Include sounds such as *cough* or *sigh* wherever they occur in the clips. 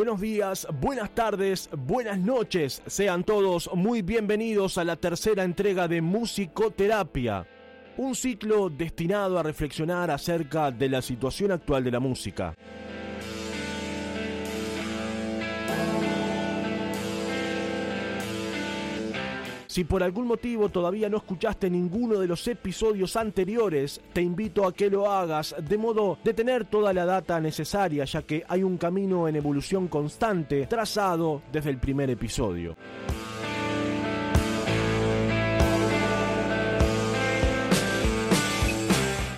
Buenos días, buenas tardes, buenas noches. Sean todos muy bienvenidos a la tercera entrega de Musicoterapia, un ciclo destinado a reflexionar acerca de la situación actual de la música. Si por algún motivo todavía no escuchaste ninguno de los episodios anteriores, te invito a que lo hagas de modo de tener toda la data necesaria, ya que hay un camino en evolución constante trazado desde el primer episodio.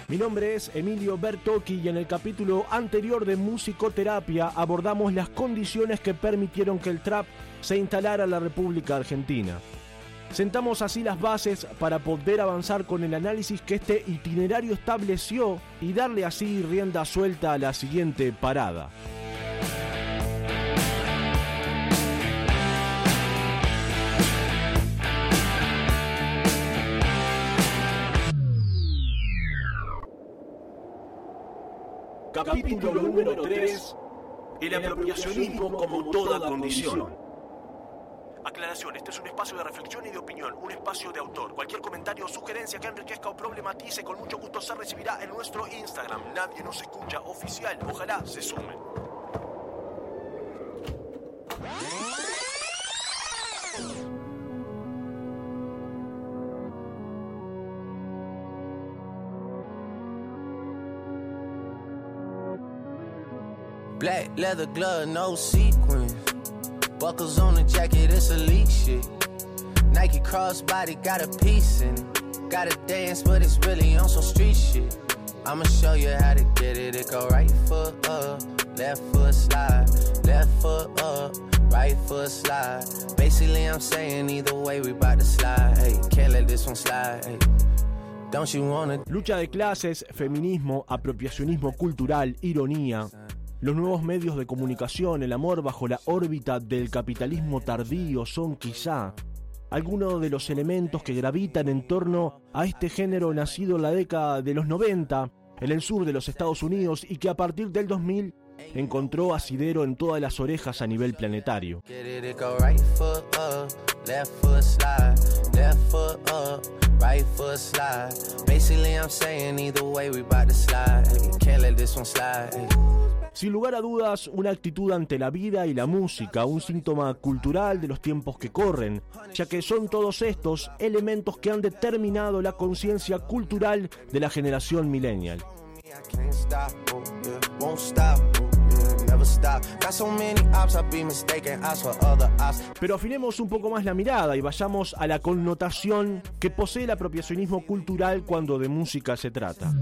Mi nombre es Emilio Bertocchi y en el capítulo anterior de Musicoterapia abordamos las condiciones que permitieron que el trap se instalara en la República Argentina. Sentamos así las bases para poder avanzar con el análisis que este itinerario estableció y darle así rienda suelta a la siguiente parada. Capítulo número 3. El apropiacionismo como toda condición. Aclaración, este es un espacio de reflexión y de opinión, un espacio de autor. Cualquier comentario o sugerencia que enriquezca o problematice con mucho gusto se recibirá en nuestro Instagram. Nadie nos escucha oficial, ojalá se sumen. Black leather glove, no sequins. Buckles on the jacket, it's elite shit. Nike crossbody got a piece in it. Gotta dance, but it's really on some street shit. I'ma show you how to get it. It go right foot up, left foot slide, left foot up, right foot slide. Basically, I'm saying either way, we bout to slide. Hey, can't let this one slide. Hey. Don't you wanna Lucha de clases, feminismo, apropiacionismo cultural, ironía. Los nuevos medios de comunicación, el amor bajo la órbita del capitalismo tardío son quizá algunos de los elementos que gravitan en torno a este género nacido en la década de los 90 en el sur de los Estados Unidos y que a partir del 2000 encontró asidero en todas las orejas a nivel planetario. Sin lugar a dudas, una actitud ante la vida y la música, un síntoma cultural de los tiempos que corren, ya que son todos estos elementos que han determinado la conciencia cultural de la generación millennial. Pero afinemos un poco más la mirada y vayamos a la connotación que posee el apropiacionismo cultural cuando de música se trata.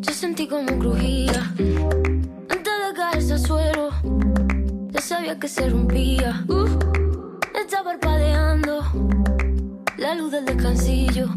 Yo sentí como crujía. Antes de caerse al suelo, ya sabía que se rompía. Uh, está parpadeando la luz del descansillo.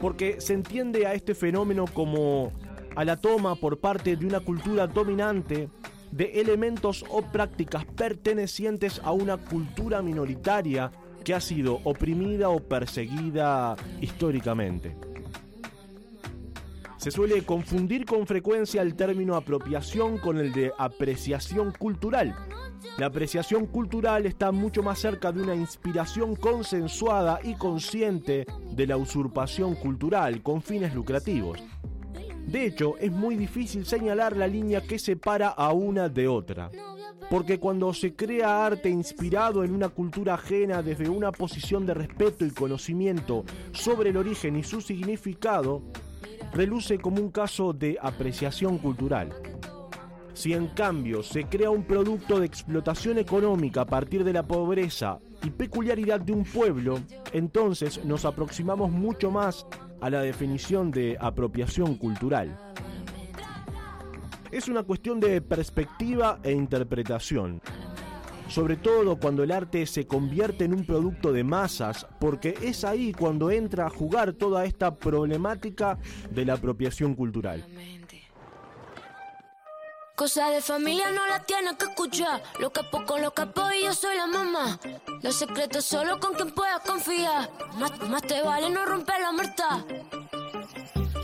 Porque se entiende a este fenómeno como a la toma por parte de una cultura dominante de elementos o prácticas pertenecientes a una cultura minoritaria que ha sido oprimida o perseguida históricamente. Se suele confundir con frecuencia el término apropiación con el de apreciación cultural. La apreciación cultural está mucho más cerca de una inspiración consensuada y consciente de la usurpación cultural con fines lucrativos. De hecho, es muy difícil señalar la línea que separa a una de otra. Porque cuando se crea arte inspirado en una cultura ajena desde una posición de respeto y conocimiento sobre el origen y su significado, reluce como un caso de apreciación cultural. Si en cambio se crea un producto de explotación económica a partir de la pobreza y peculiaridad de un pueblo, entonces nos aproximamos mucho más a la definición de apropiación cultural. Es una cuestión de perspectiva e interpretación. Sobre todo cuando el arte se convierte en un producto de masas, porque es ahí cuando entra a jugar toda esta problemática de la apropiación cultural. Cosa de familia no la tienes que escuchar. Lo capo con lo capo y yo soy la mamá. Los secretos solo con quien puedas confiar. Más, te vale no romper la muerta.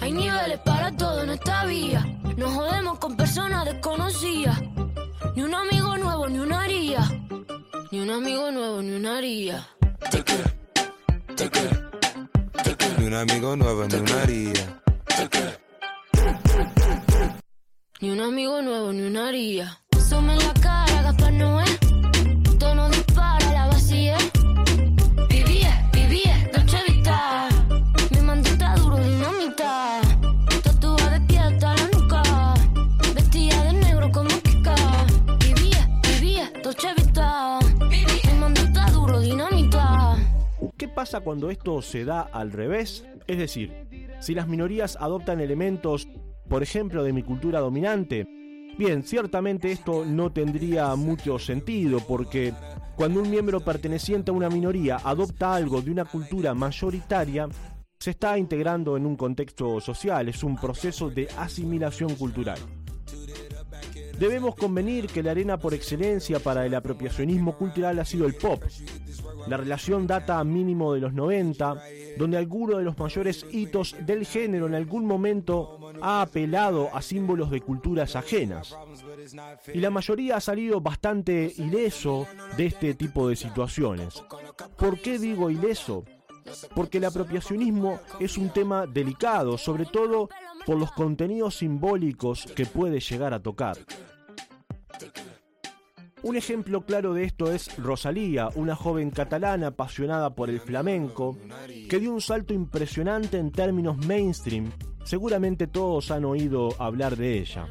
Hay niveles para todo en esta vía. No jodemos con personas desconocidas. Ni un amigo nuevo, ni una haría. Ni un amigo nuevo, ni una haría. Ni un amigo nuevo, ni una haría. Ni un amigo nuevo, ni una haría. Sume la cara, Gaspar Noé. Pasa cuando esto se da al revés? Es decir, si las minorías adoptan elementos por ejemplo, de mi cultura dominante? Bien, ciertamente esto no tendría mucho sentido porque cuando un miembro perteneciente a una minoría adopta algo de una cultura mayoritaria, se está integrando en un contexto social, es un proceso de asimilación cultural. Debemos convenir que la arena por excelencia para el apropiacionismo cultural ha sido el pop. La relación data mínimo de los 90, donde alguno de los mayores hitos del género en algún momento ha apelado a símbolos de culturas ajenas. Y la mayoría ha salido bastante ileso de este tipo de situaciones. ¿Por qué digo ileso? Porque el apropiacionismo es un tema delicado, sobre todo por los contenidos simbólicos que puede llegar a tocar. Un ejemplo claro de esto es Rosalía, una joven catalana apasionada por el flamenco, que dio un salto impresionante en términos mainstream. Seguramente todos han oído hablar de ella.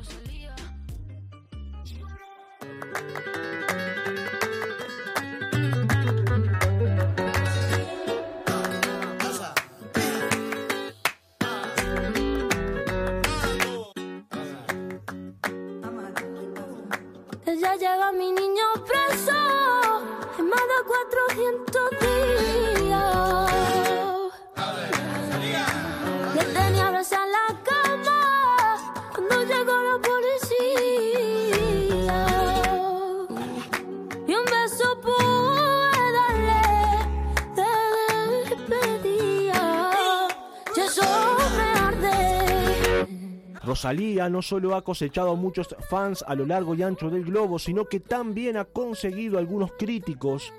Rosalía no solo ha cosechado a muchos fans a lo largo y ancho del globo, sino que también ha conseguido algunos críticos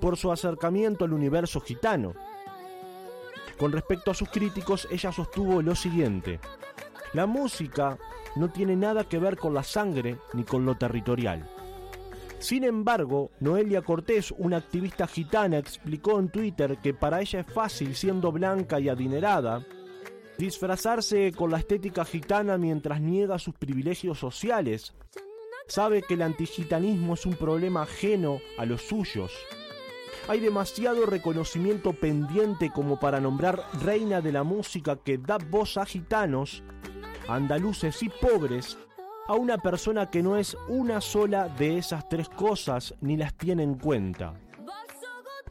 por su acercamiento al universo gitano. Con respecto a sus críticos, ella sostuvo lo siguiente. La música no tiene nada que ver con la sangre ni con lo territorial. Sin embargo, Noelia Cortés, una activista gitana, explicó en Twitter que para ella es fácil, siendo blanca y adinerada, disfrazarse con la estética gitana mientras niega sus privilegios sociales. Sabe que el antigitanismo es un problema ajeno a los suyos. Hay demasiado reconocimiento pendiente como para nombrar reina de la música que da voz a gitanos, andaluces y pobres, a una persona que no es una sola de esas tres cosas ni las tiene en cuenta.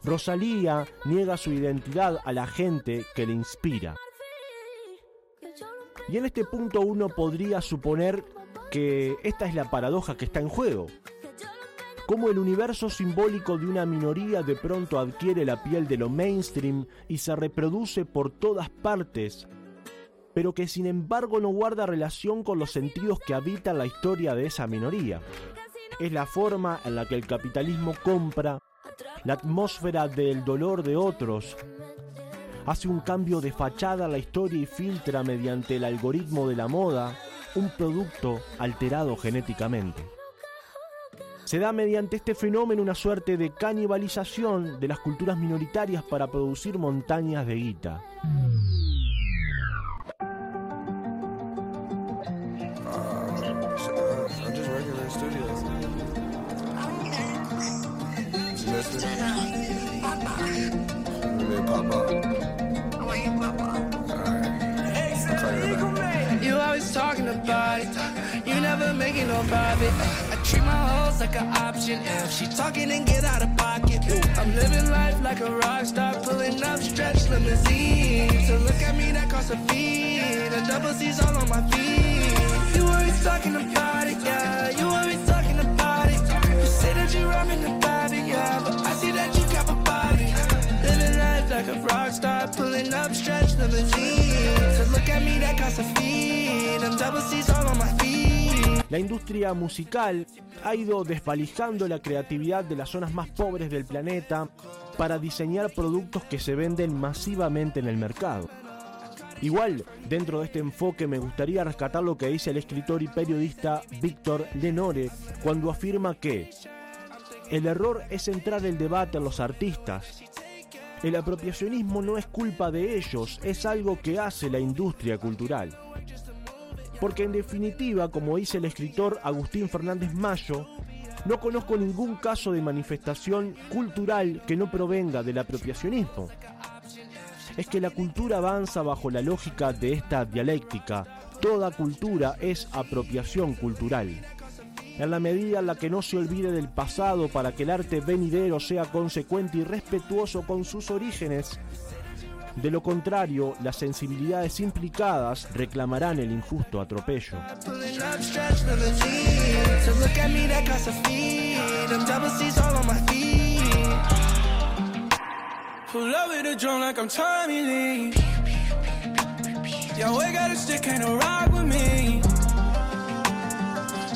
Rosalía niega su identidad a la gente que le inspira. Y en este punto uno podría suponer que esta es la paradoja que está en juego. Cómo el universo simbólico de una minoría de pronto adquiere la piel de lo mainstream y se reproduce por todas partes, pero que sin embargo no guarda relación con los sentidos que habitan la historia de esa minoría. Es la forma en la que el capitalismo compra la atmósfera del dolor de otros, hace un cambio de fachada a la historia y filtra mediante el algoritmo de la moda un producto alterado genéticamente. Se da mediante este fenómeno una suerte de canibalización de las culturas minoritarias para producir montañas de guita. You always talking about it. You never making no profit. I treat my hoes like an option. If she talking and get out of pocket. I'm living life like a rock star, pulling up stretch limousine. So look at me, that costs a fee. The double C's all on my feet. You always talking about it, yeah. You always La industria musical ha ido desvalijando la creatividad de las zonas más pobres del planeta para diseñar productos que se venden masivamente en el mercado. Igual, dentro de este enfoque me gustaría rescatar lo que dice el escritor y periodista Víctor Lenore cuando afirma que el error es centrar el debate en los artistas. El apropiacionismo no es culpa de ellos, es algo que hace la industria cultural. Porque en definitiva, como dice el escritor Agustín Fernández Mayo, no conozco ningún caso de manifestación cultural que no provenga del apropiacionismo. Es que la cultura avanza bajo la lógica de esta dialéctica. Toda cultura es apropiación cultural. En la medida en la que no se olvide del pasado para que el arte venidero sea consecuente y respetuoso con sus orígenes, de lo contrario, las sensibilidades implicadas reclamarán el injusto atropello. Stick, with me.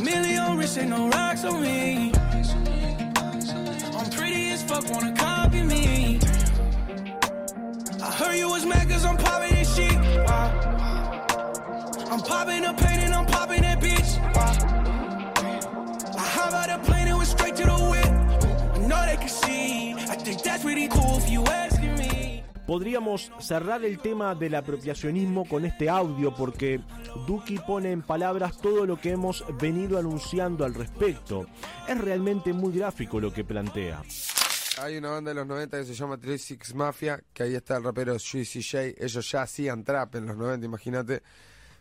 Million wrist, ain't no rocks on me. I'm pretty as fuck, wanna copy me. I heard you was mad cause I'm popping this shit. Wow. I'm popping the pain and I'm popping that bitch. Wow. I hop out the plane and went straight to the whip. I know they can see. I think that's pretty cool if you me. Podríamos cerrar el tema del apropiacionismo con este audio porque Duki pone en palabras todo lo que hemos venido anunciando al respecto. Es realmente muy gráfico lo que plantea. Hay una banda de los 90 que se llama 36 Mafia, que ahí está el rapero Juicy J. Ellos ya hacían trap en los 90, imagínate.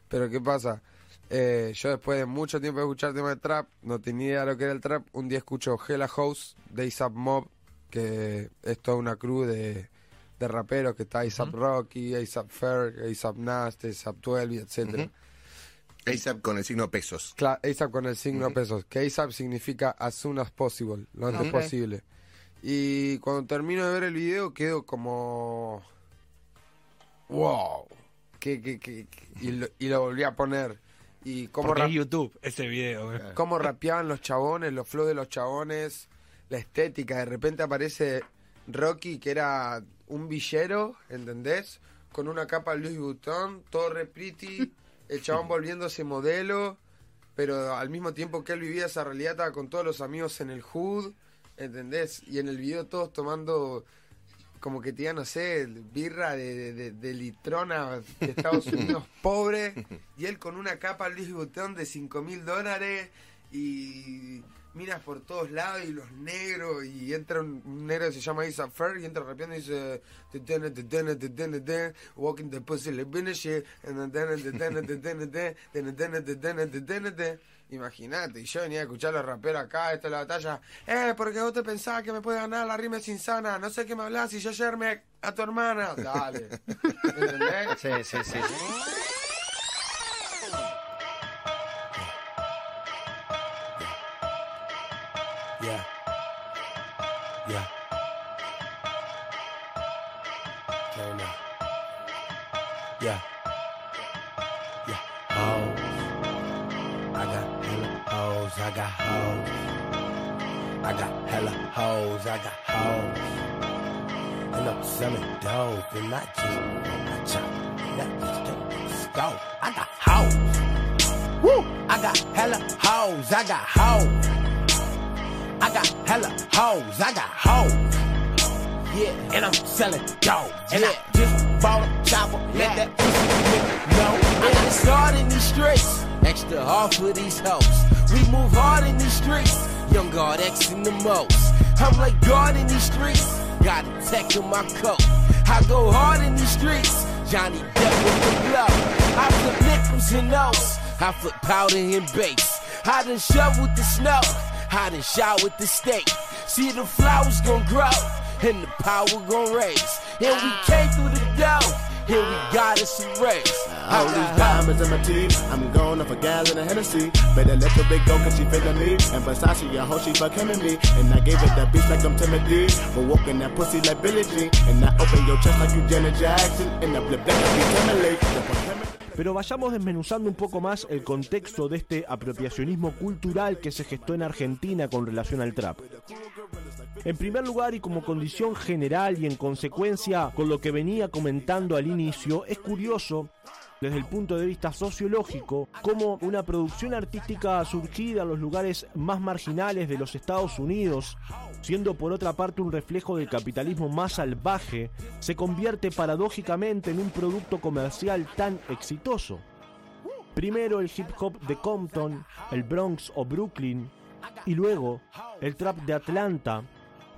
Pero ¿qué pasa? Eh, yo después de mucho tiempo de escuchar temas de trap, no tenía idea de lo que era el trap. Un día escucho Hella House de ASAP Mob, que es toda una crew de, de raperos, que está ASAP Rocky, ASAP Ferg, ASAP Nast, ASAP 12, etcétera. ASAP con el signo pesos. Claro, ASAP con el signo de pesos. Que ASAP significa as soon as possible, lo antes posible. Y cuando termino de ver el video quedo como... ¡Wow! Que, que, que, y, lo, y lo volví a poner. Y cómo, es YouTube ese video. güey. cómo rapeaban los chabones, los flows de los chabones, la estética. De repente aparece Rocky, que era un villero, ¿entendés? Con una capa Louis Vuitton, todo re pretty, el chabón volviéndose modelo, pero al mismo tiempo que él vivía esa realidad estaba con todos los amigos en el hood, ¿entendés? Y en el video todos tomando como que te no sé, birra de, de, de- de litrona de Estados Unidos *laughs* pobre, y él con una capa Louis Vuitton de 5 mil dólares, y miras por todos lados, y los negros, y entra un, negro que se llama Isa Fer, y entra rapeando y dice, "Tetene, tetene, tetene, tetene, walking the pussy, le finish it, and then, tetene, tetene, tetene, tetene, tetene, tetene, tetene". Imagínate, y yo venía a escuchar a los raperos acá, esta es la batalla. Eh, porque vos te pensabas que me puede ganar la rima es insana. No sé qué me hablas y yo ayer me a tu hermana. Dale. ¿Entendés? Sí, sí, sí. I got hoes. I got hella hoes. I got hoes. and I'm selling dope, and I just I chop, that just go. I got hoes, woo! I got hella hoes, I got hoes. I got hella hoes, I got hoes. Yeah, and I'm selling dope. And I just bought a chopper, let that pussy nigga know. I got started in these streets, extra hard for these hoes. We move hard in these streets, young guard X in the most. I'm like God in these streets, got a tech in my coat. I go hard in these streets, Johnny Depp with the blow. I flip nickels and O's, I flip powder and base. I done shoveled the snow, I done shot with the steak. See the flowers gon' grow, and the power gon' raise. And we came through the door, and we got us a race. All these diamonds in my teeth. I'm going off a gal in a Hennessy. Better let your big go cause she feeling me. And Versace, I hope she fuck him and me. And I gave it that beast like I'm Timothy. But walking that pussy like Billie Jean. And I open your chest like you Janet Jackson. And I flip that like Timberlake. Pero vayamos desmenuzando un poco más el contexto de este apropiacionismo cultural que se gestó en Argentina con relación al trap. En primer lugar y como condición general y en consecuencia con lo que venía comentando al inicio, es curioso desde el punto de vista sociológico, cómo una producción artística surgida en los lugares más marginales de los Estados Unidos, siendo por otra parte un reflejo del capitalismo más salvaje, se convierte paradójicamente en un producto comercial tan exitoso. Primero el hip hop de Compton, el Bronx o Brooklyn, y luego el trap de Atlanta,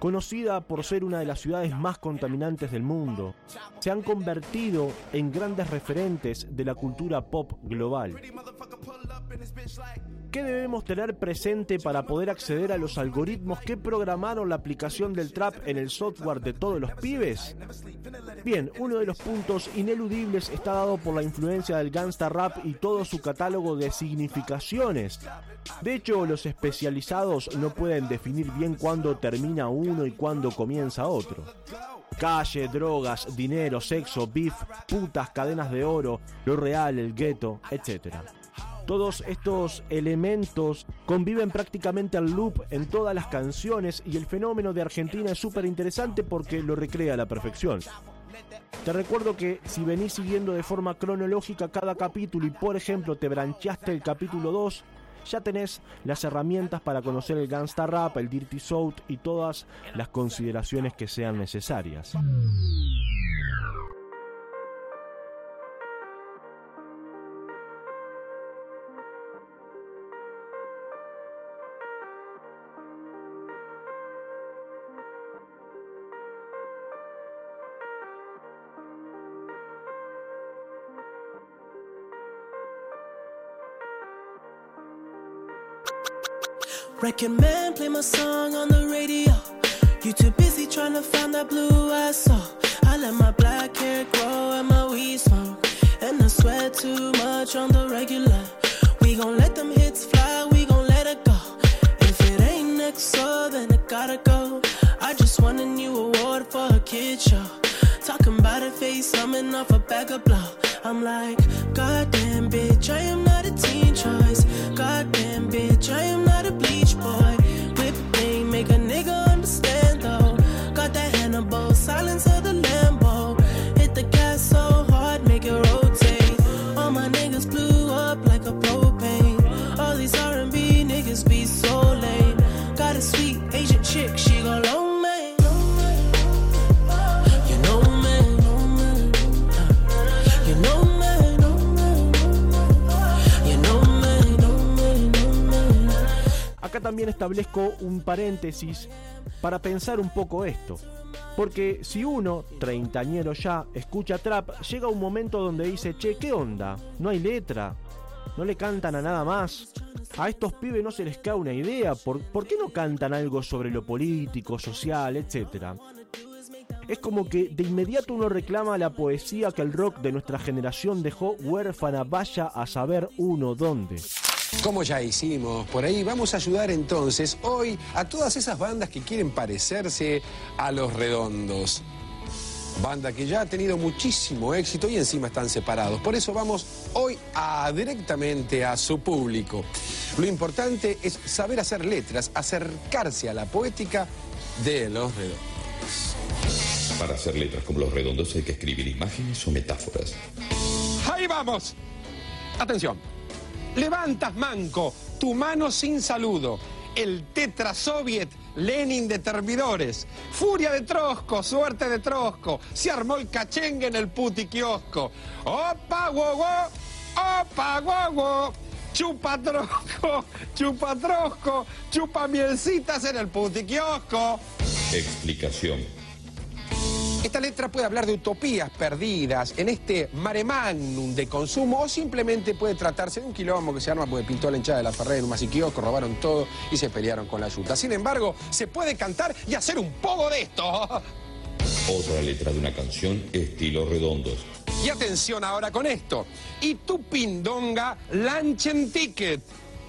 conocida por ser una de las ciudades más contaminantes del mundo, se han convertido en grandes referentes de la cultura pop global. ¿Qué debemos tener presente para poder acceder a los algoritmos que programaron la aplicación del trap en el software de todos los pibes? Bien, uno de los puntos ineludibles está dado por la influencia del gangsta rap y todo su catálogo de significaciones. De hecho, los especializados no pueden definir bien cuándo termina uno y cuándo comienza otro. Calle, drogas, dinero, sexo, beef, putas, cadenas de oro, lo real, el gueto, etc. Todos estos elementos conviven prácticamente al loop en todas las canciones y el fenómeno de Argentina es súper interesante porque lo recrea a la perfección. Te recuerdo que si venís siguiendo de forma cronológica cada capítulo y por ejemplo te brancheaste el capítulo 2, ya tenés las herramientas para conocer el gangsta rap, el dirty south y todas las consideraciones que sean necesarias. Reckon man, play my song on the radio. You too busy trying to find that blue I saw. I let my black hair grow and my weed smoke. And I sweat too much on the regular. We gon' let them hits fly, we gon' let it go. If it ain't next, so then it gotta go. I just won a new award for a kid show. Talking about a face, coming off a bag of blow. I'm like, también establezco un paréntesis para pensar un poco esto. Porque si uno, treintañero ya, escucha trap, llega un momento donde dice, che, ¿qué onda? No hay letra, no le cantan a nada más. A estos pibes no se les cae una idea, ¿por, ¿por qué no cantan algo sobre lo político, social, etcétera? Es como que de inmediato uno reclama la poesía que el rock de nuestra generación dejó huérfana, vaya a saber uno dónde. Como ya hicimos por ahí, vamos a ayudar entonces hoy a todas esas bandas que quieren parecerse a los redondos. Banda que ya ha tenido muchísimo éxito y encima están separados. Por eso vamos hoy a directamente a su público. Lo importante es saber hacer letras, acercarse a la poética de los redondos. Para hacer letras como los redondos hay que escribir imágenes o metáforas. Ahí vamos. Atención. Levantas manco, tu mano sin saludo. El tetrasoviet Lenin de termidores. Furia de Trosco, suerte de Trosco. Se armó el cachengue en el puti kiosco. ¡Opa, guau, ¡Opa, guau, Chupa trosco, chupa trosco, chupa mielcitas en el puti kiosco. Explicación. Esta letra puede hablar de utopías perdidas en este mare magnum de consumo o simplemente puede tratarse de un quilombo que se arma porque pintó la hinchada de la Ferrer en un masiquiosco, robaron todo y se pelearon con la yuta. Sin embargo, se puede cantar y hacer un poco de esto. *laughs* Otra letra de una canción estilo redondos. Y atención ahora con esto. Y tu pindonga Lanchen Ticket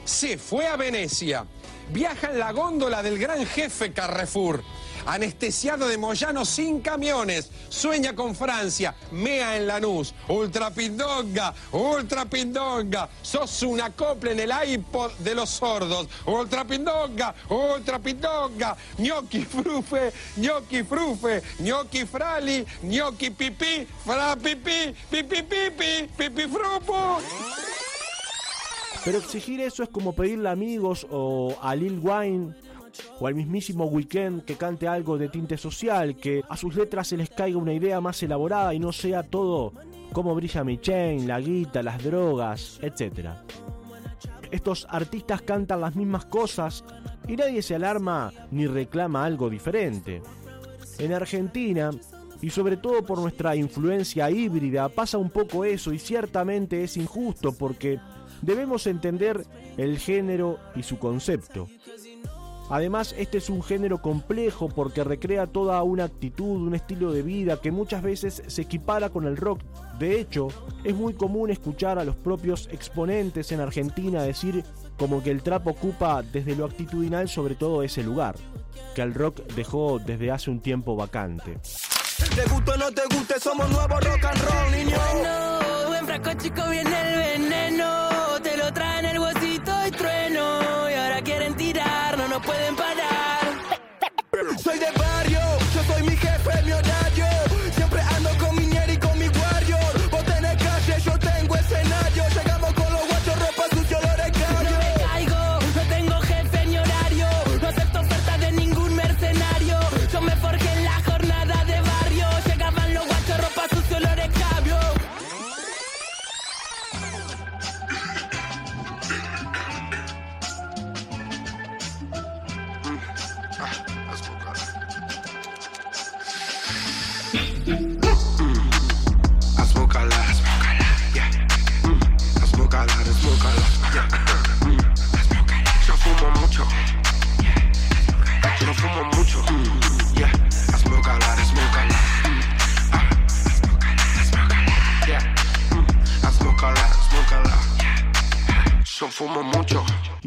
se fue a Venecia. Viaja en la góndola del gran jefe Carrefour anestesiado de Moyano sin camiones, sueña con Francia, mea en Lanús, ultra pindonga, ultra pindonga, sos una copla en el iPod de los sordos, ultra pindonga, ultra pindonga, gnocchi frufe, gnocchi frufe, gnocchi frali, gnocchi pipí, fra pipí, pipi pipi, pipi frupo. Pero exigir eso es como pedirle a amigos o a Lil Wayne o al mismísimo Weekend que cante algo de tinte social, que a sus letras se les caiga una idea más elaborada y no sea todo como brilla mi chain, la guita, las drogas, etc. Estos artistas cantan las mismas cosas y nadie se alarma ni reclama algo diferente. En Argentina, y sobre todo por nuestra influencia híbrida, pasa un poco eso y ciertamente es injusto porque debemos entender el género y su concepto. Además, este es un género complejo porque recrea toda una actitud, un estilo de vida que muchas veces se equipara con el rock. De hecho, es muy común escuchar a los propios exponentes en Argentina decir como que el trap ocupa desde lo actitudinal sobre todo ese lugar, que el rock dejó desde hace un tiempo vacante. Te no te guste, somos nuevos rock and roll, niño. Bueno, buen frasco chico viene el veneno, pueden parar. Soy de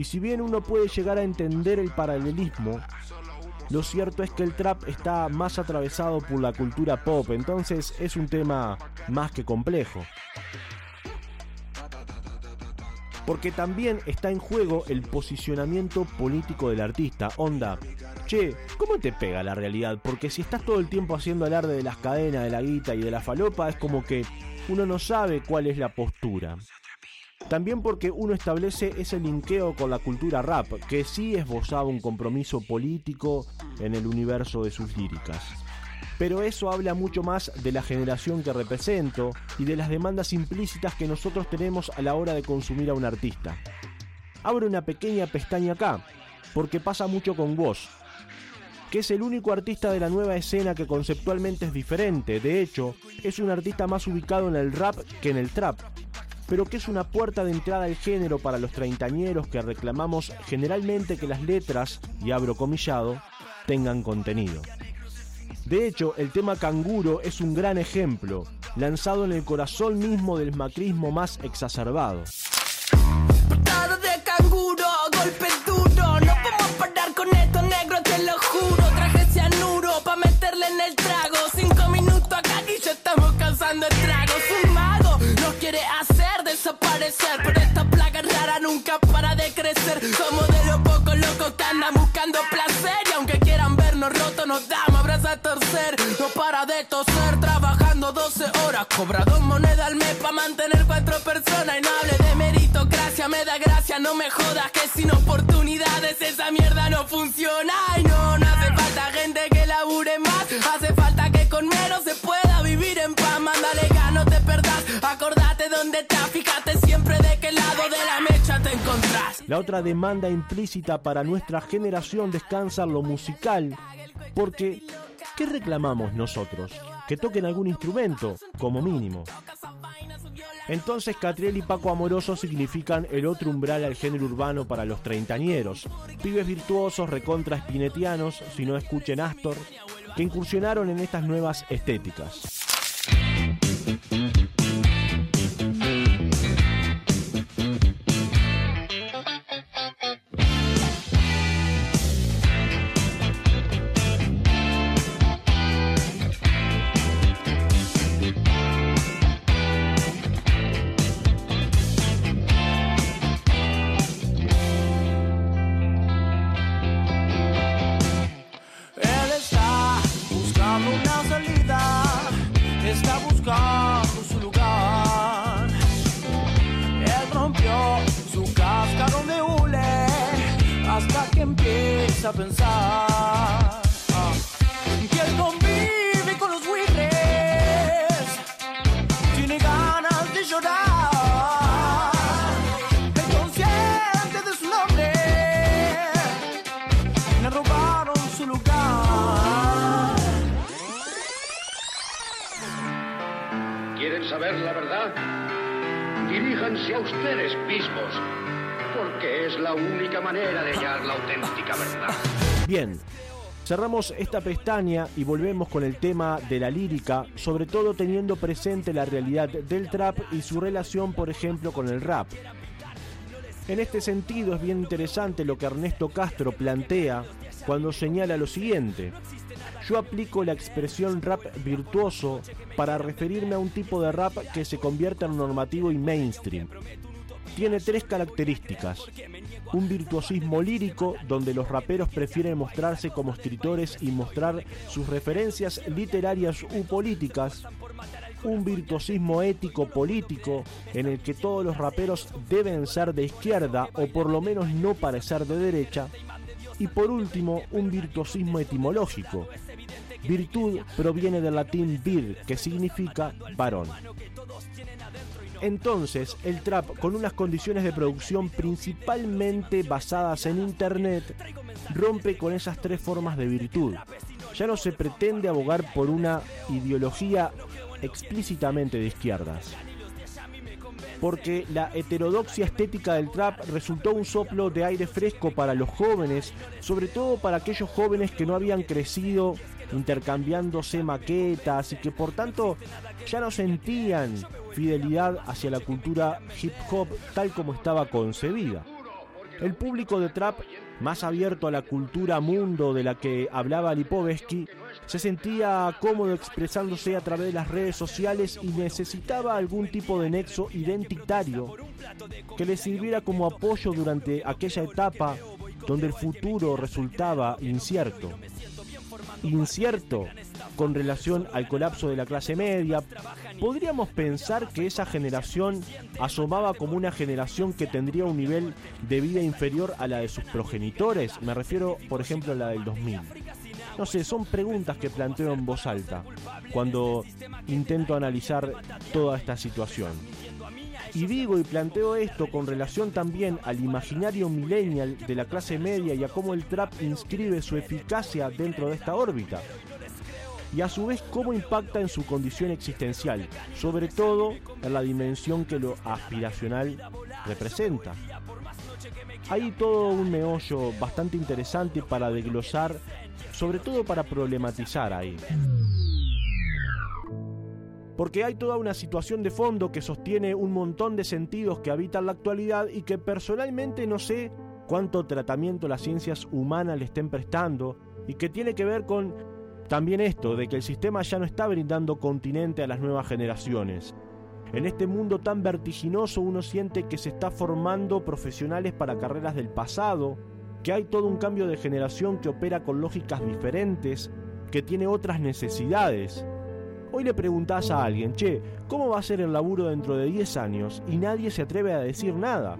si bien uno puede llegar a entender el paralelismo, lo cierto es que el trap está más atravesado por la cultura pop, entonces es un tema más que complejo. Porque también está en juego el posicionamiento político del artista. Onda, che, ¿cómo te pega la realidad? Porque si estás todo el tiempo haciendo alarde de las cadenas, de la guita y de la falopa, es como que uno no sabe cuál es la postura. También porque uno establece ese linkeo con la cultura rap, que sí esbozaba un compromiso político en el universo de sus líricas. Pero eso habla mucho más de la generación que represento y de las demandas implícitas que nosotros tenemos a la hora de consumir a un artista. Abro una pequeña pestaña acá, porque pasa mucho con vos, que es el único artista de la nueva escena que conceptualmente es diferente, de hecho, es un artista más ubicado en el rap que en el trap, pero que es una puerta de entrada al género para los treintañeros que reclamamos generalmente que las letras, y abro comillado, tengan contenido. De hecho, el tema Canguro es un gran ejemplo, lanzado en el corazón mismo del macrismo más exacerbado. desaparecer. Pero esta plaga rara nunca para de crecer. Somos de los pocos locos que andan buscando placer. Y aunque quieran vernos rotos, nos damos abrazos a torcer. No para de toser, trabajando 12 horas. Cobra dos monedas al mes para mantener cuatro personas. Y no hable de meritocracia, me da gracia, no me jodas. Que sin oportunidades esa mierda no funciona. La otra demanda implícita para nuestra generación descansa en lo musical, porque ¿qué reclamamos nosotros? Que toquen algún instrumento, como mínimo. Entonces Catriel y Paco Amoroso significan el otro umbral al género urbano para los treintañeros. Pibes virtuosos, recontra espinetianos, si no escuchen Astor, que incursionaron en estas nuevas estéticas. Diríjanse a ustedes mismos porque es la única manera de hallar la auténtica verdad. Bien, cerramos esta pestaña y volvemos con el tema de la lírica, sobre todo teniendo presente la realidad del trap y su relación, por ejemplo, con el rap. En este sentido es bien interesante lo que Ernesto Castro plantea cuando señala lo siguiente. Yo aplico la expresión rap virtuoso para referirme a un tipo de rap que se convierte en normativo y mainstream, tiene tres características. Un virtuosismo lírico, donde los raperos prefieren mostrarse como escritores y mostrar sus referencias literarias u políticas. Un virtuosismo ético político, en el que todos los raperos deben ser de izquierda o por lo menos no parecer de derecha. Y por último, un virtuosismo etimológico. Virtud proviene del latín vir, que significa varón. Entonces, el trap, con unas condiciones de producción principalmente basadas en Internet, rompe con esas tres formas de virtud. Ya no se pretende abogar por una ideología explícitamente de izquierdas. Porque la heterodoxia estética del trap resultó un soplo de aire fresco para los jóvenes, sobre todo para aquellos jóvenes que no habían crecido intercambiándose maquetas y que por tanto ya no sentían fidelidad hacia la cultura hip hop tal como estaba concebida. El público de trap, más abierto a la cultura mundo de la que hablaba Lipovetsky, se sentía cómodo expresándose a través de las redes sociales y necesitaba algún tipo de nexo identitario que le sirviera como apoyo durante aquella etapa donde el futuro resultaba incierto incierto con relación al colapso de la clase media, podríamos pensar que esa generación asomaba como una generación que tendría un nivel de vida inferior a la de sus progenitores. Me refiero, por ejemplo, a la del 2000. No sé, son preguntas que planteo en voz alta cuando intento analizar toda esta situación. Y digo y planteo esto con relación también al imaginario millennial de la clase media y a cómo el trap inscribe su eficacia dentro de esta órbita. Y a su vez cómo impacta en su condición existencial, sobre todo en la dimensión que lo aspiracional representa. Hay todo un meollo bastante interesante para desglosar, sobre todo para problematizar ahí porque hay toda una situación de fondo que sostiene un montón de sentidos que habitan la actualidad y que personalmente no sé cuánto tratamiento las ciencias humanas le estén prestando y que tiene que ver con también esto, de que el sistema ya no está brindando continente a las nuevas generaciones. En este mundo tan vertiginoso uno siente que se está formando profesionales para carreras del pasado, que hay todo un cambio de generación que opera con lógicas diferentes, que tiene otras necesidades. Hoy le preguntás a alguien, che, ¿cómo va a ser el laburo dentro de 10 años y nadie se atreve a decir nada?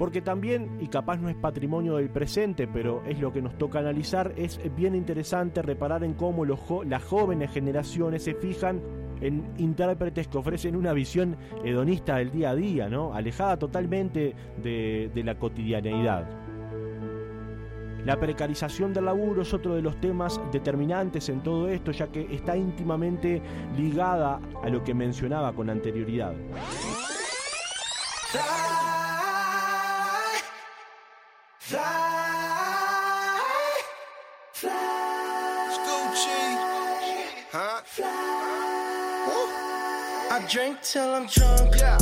Porque también, y capaz no es patrimonio del presente, pero es lo que nos toca analizar, es bien interesante reparar en cómo los las jóvenes generaciones se fijan en intérpretes que ofrecen una visión hedonista del día a día, ¿no? alejada totalmente de, de la cotidianeidad. La precarización del laburo es otro de los temas determinantes en todo esto, ya que está íntimamente ligada a lo que mencionaba con anterioridad.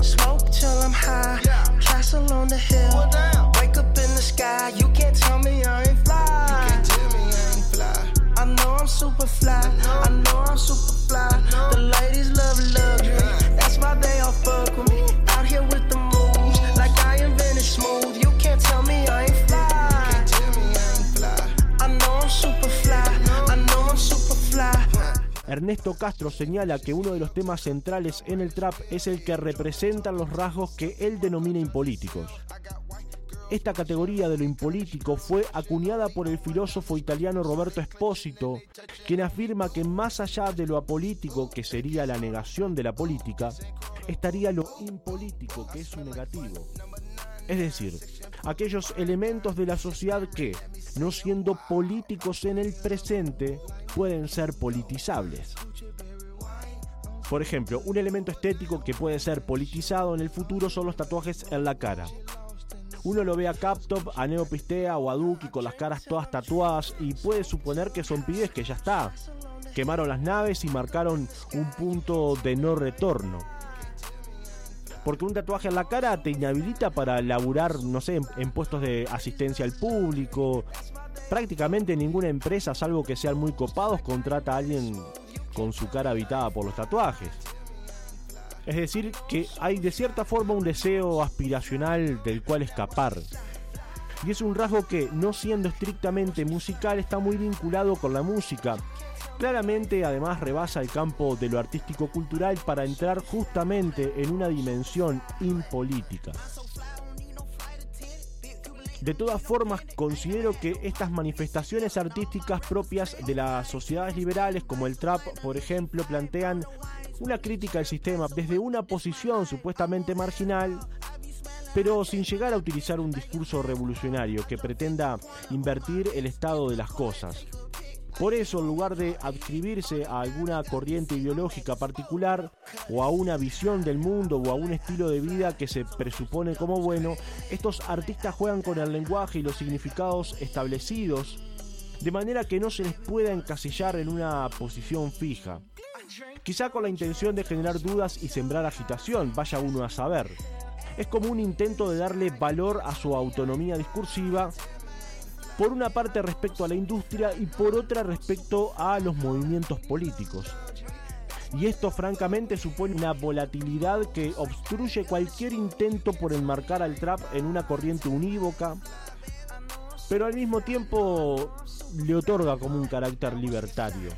Smoke castle on the hill, sky. You can't tell me I ain't fly. You can't tell me I ain't fly. I know I'm super fly. I know I'm super fly. The ladies love luxury. That's why they all fuck with me. Out here with the moves, like I invented smooth. You can't tell me I ain't fly. You can't tell me I ain't fly. I know I'm super fly. I know I'm super fly. Ernesto Castro señala que uno de los temas centrales en el trap es el que representa los rasgos que él denomina impolíticos. Esta categoría de lo impolítico fue acuñada por el filósofo italiano Roberto Espósito, quien afirma que más allá de lo apolítico, que sería la negación de la política, estaría lo impolítico, que es su negativo. Es decir, aquellos elementos de la sociedad que, no siendo políticos en el presente, pueden ser politizables. Por ejemplo, un elemento estético que puede ser politizado en el futuro son los tatuajes en la cara. Uno lo ve a Captop, a Neopistea o a Duki con las caras todas tatuadas y puede suponer que son pibes que ya está. Quemaron las naves y marcaron un punto de no retorno. Porque un tatuaje en la cara te inhabilita para laburar, no sé, en, puestos de asistencia al público. Prácticamente ninguna empresa, salvo que sean muy copados, contrata a alguien con su cara habitada por los tatuajes. Es decir, que hay de cierta forma un deseo aspiracional del cual escapar. Y es un rasgo que, no siendo estrictamente musical, está muy vinculado con la música. Claramente además rebasa el campo de lo artístico-cultural para entrar justamente en una dimensión impolítica. De todas formas, considero que estas manifestaciones artísticas propias de las sociedades liberales, como el trap, por ejemplo, plantean una crítica al sistema desde una posición supuestamente marginal, pero sin llegar a utilizar un discurso revolucionario que pretenda invertir el estado de las cosas. Por eso, en lugar de adscribirse a alguna corriente ideológica particular, o a una visión del mundo, o a un estilo de vida que se presupone como bueno, estos artistas juegan con el lenguaje y los significados establecidos, de manera que no se les pueda encasillar en una posición fija. Quizá con la intención de generar dudas y sembrar agitación, vaya uno a saber. Es como un intento de darle valor a su autonomía discursiva por una parte respecto a la industria y por otra respecto a los movimientos políticos. Y esto francamente supone una volatilidad que obstruye cualquier intento por enmarcar al trap en una corriente unívoca, pero al mismo tiempo le otorga como un carácter libertario.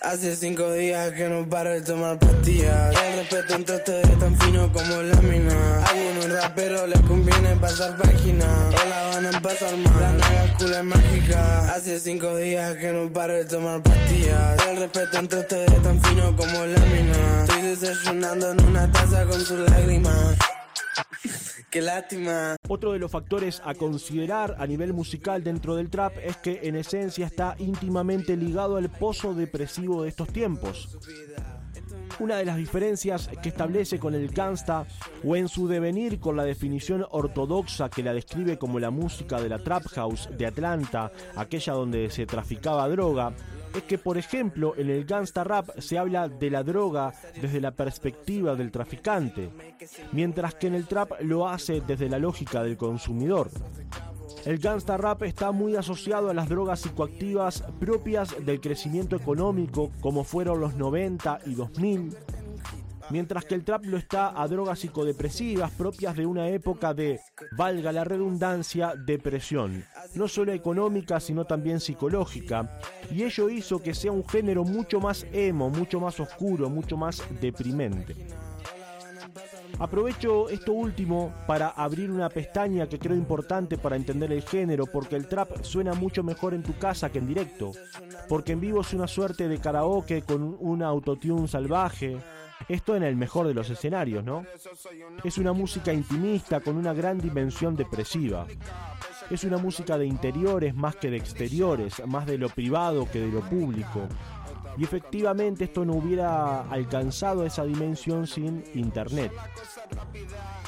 Hace cinco días que no paro de tomar pastillas. El respeto entre ustedes es tan fino como la mina. A algunos raperos les conviene pasar página. O la van a pasar mal. La naga es mágica. Hace cinco días que no paro de tomar pastillas. El respeto entre ustedes es tan fino como la mina. Estoy desayunando en una taza con sus lágrimas. Otro de los factores a considerar a nivel musical dentro del trap es que en esencia está íntimamente ligado al pozo depresivo de estos tiempos. Una de las diferencias que establece con el gangsta o en su devenir con la definición ortodoxa que la describe como la música de la trap house de Atlanta, aquella donde se traficaba droga, es que, por ejemplo, en el gangsta rap se habla de la droga desde la perspectiva del traficante, mientras que en el trap lo hace desde la lógica del consumidor. El gangsta rap está muy asociado a las drogas psicoactivas propias del crecimiento económico como fueron los 90 y 2000, mientras que el trap lo está a drogas psicodepresivas propias de una época de, valga la redundancia, depresión, no solo económica sino también psicológica, y ello hizo que sea un género mucho más emo, mucho más oscuro, mucho más deprimente. Aprovecho esto último para abrir una pestaña que creo importante para entender el género, porque el trap suena mucho mejor en tu casa que en directo, porque en vivo es una suerte de karaoke con un autotune salvaje, esto en el mejor de los escenarios, ¿no? Es una música intimista con una gran dimensión depresiva. Es una música de interiores más que de exteriores, más de lo privado que de lo público. Y efectivamente esto no hubiera alcanzado esa dimensión sin Internet.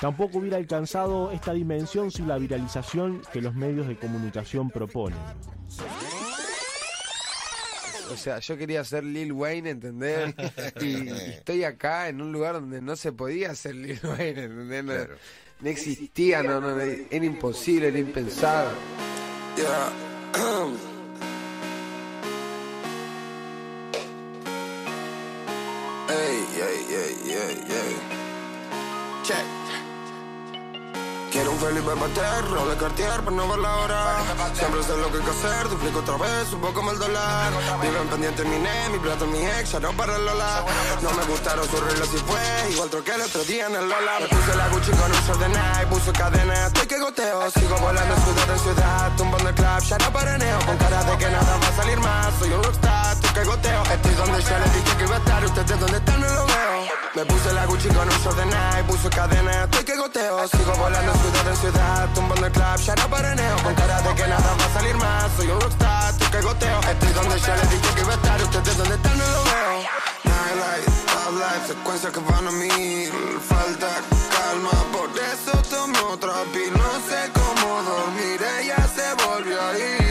Tampoco hubiera alcanzado esta dimensión sin la viralización que los medios de comunicación proponen. O sea, yo quería ser Lil Wayne, ¿entendés? *laughs* Y estoy acá en un lugar donde no se podía ser Lil Wayne, ¿entendés? No, no existía, no, no, era imposible, era impensado. *clears throat* Ey, ey, ey, ey, ey. Check. Quiero un Felipe Pater, de Cartier para no ver la hora. Siempre sé lo que hay que hacer, duplico otra vez, un poco más el dólar. Viven pendiente mi ne, mi plato, mi ex, ya no para el Lola. No me gustaron sus reglas y fue igual troqué el otro día en el Lola. Me puse la Gucci con un short de Nike, puso cadena, estoy que goteo. Sigo volando ciudad en ciudad, tumbando el club, ya no paraneo. Con cara de que nada va a salir más, soy un rockstar, estoy que goteo. Estoy donde yo les dije que iba a estar, ustedes donde están no lo veo. Me puse la Gucci con un short de Nike, puso cadena, estoy que goteo. Sigo volando ciudad en ciudad, tumbando el club, ya no paraneo. Con cara de que nada va a salir más, soy un rockstar, estoy que goteo. Estoy donde yo les dije que iba a estar, ustedes donde están no lo veo. Nightlife, top life, secuencias que van a mil. Falta calma, por eso tomo otra. No sé cómo dormir, ella se volvió a ir.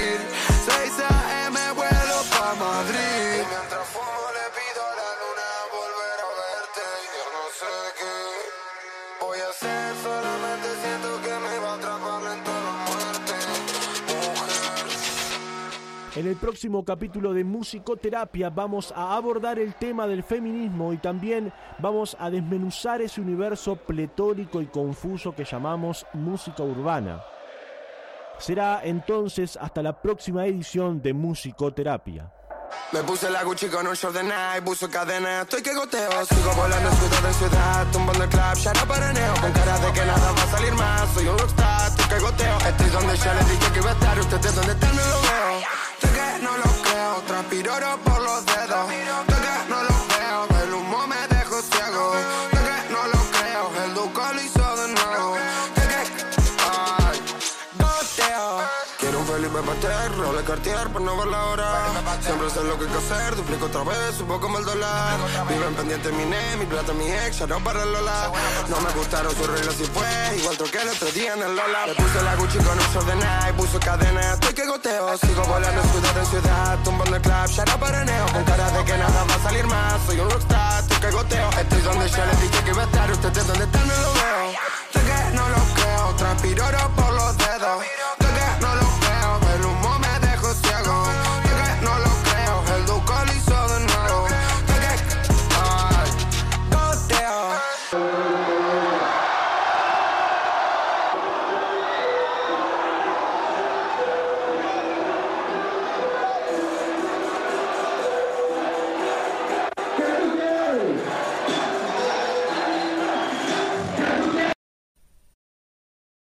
En el próximo capítulo de Musicoterapia vamos a abordar el tema del feminismo y también vamos a desmenuzar ese universo pletórico y confuso que llamamos música urbana. Será entonces hasta la próxima edición de Musicoterapia. Me puse la Gucci con un short de Nike, puso cadena, estoy que goteo. Sigo volando ciudad en ciudad, tumbando el club, ya no paraneo. Con cara de que nada va a salir más, soy un rockstar, estoy que goteo. Estoy donde yo les dije que iba a estar, ustedes donde están no lo veo. No lo De Cartier por no ver la hora. Siempre sé lo que hay que hacer, duplico otra vez, un poco el dólar. Viven pendiente mi ne, mi plata, mi ex, ya no para Lola. No me gustaron sus reglas y fue igual troqué el otro día en el Lola. Me puse la Gucci con un short de Nike, puso cadena, estoy que goteo. Sigo volando ciudad en ciudad, tumbando el club, ya no paraneo. Con cara de que nada va a salir más, soy un rockstar, estoy que goteo. Estoy donde yo les dije que iba a estar, ustedes donde están no lo veo. Sé que no lo creo, transpiro por los dedos.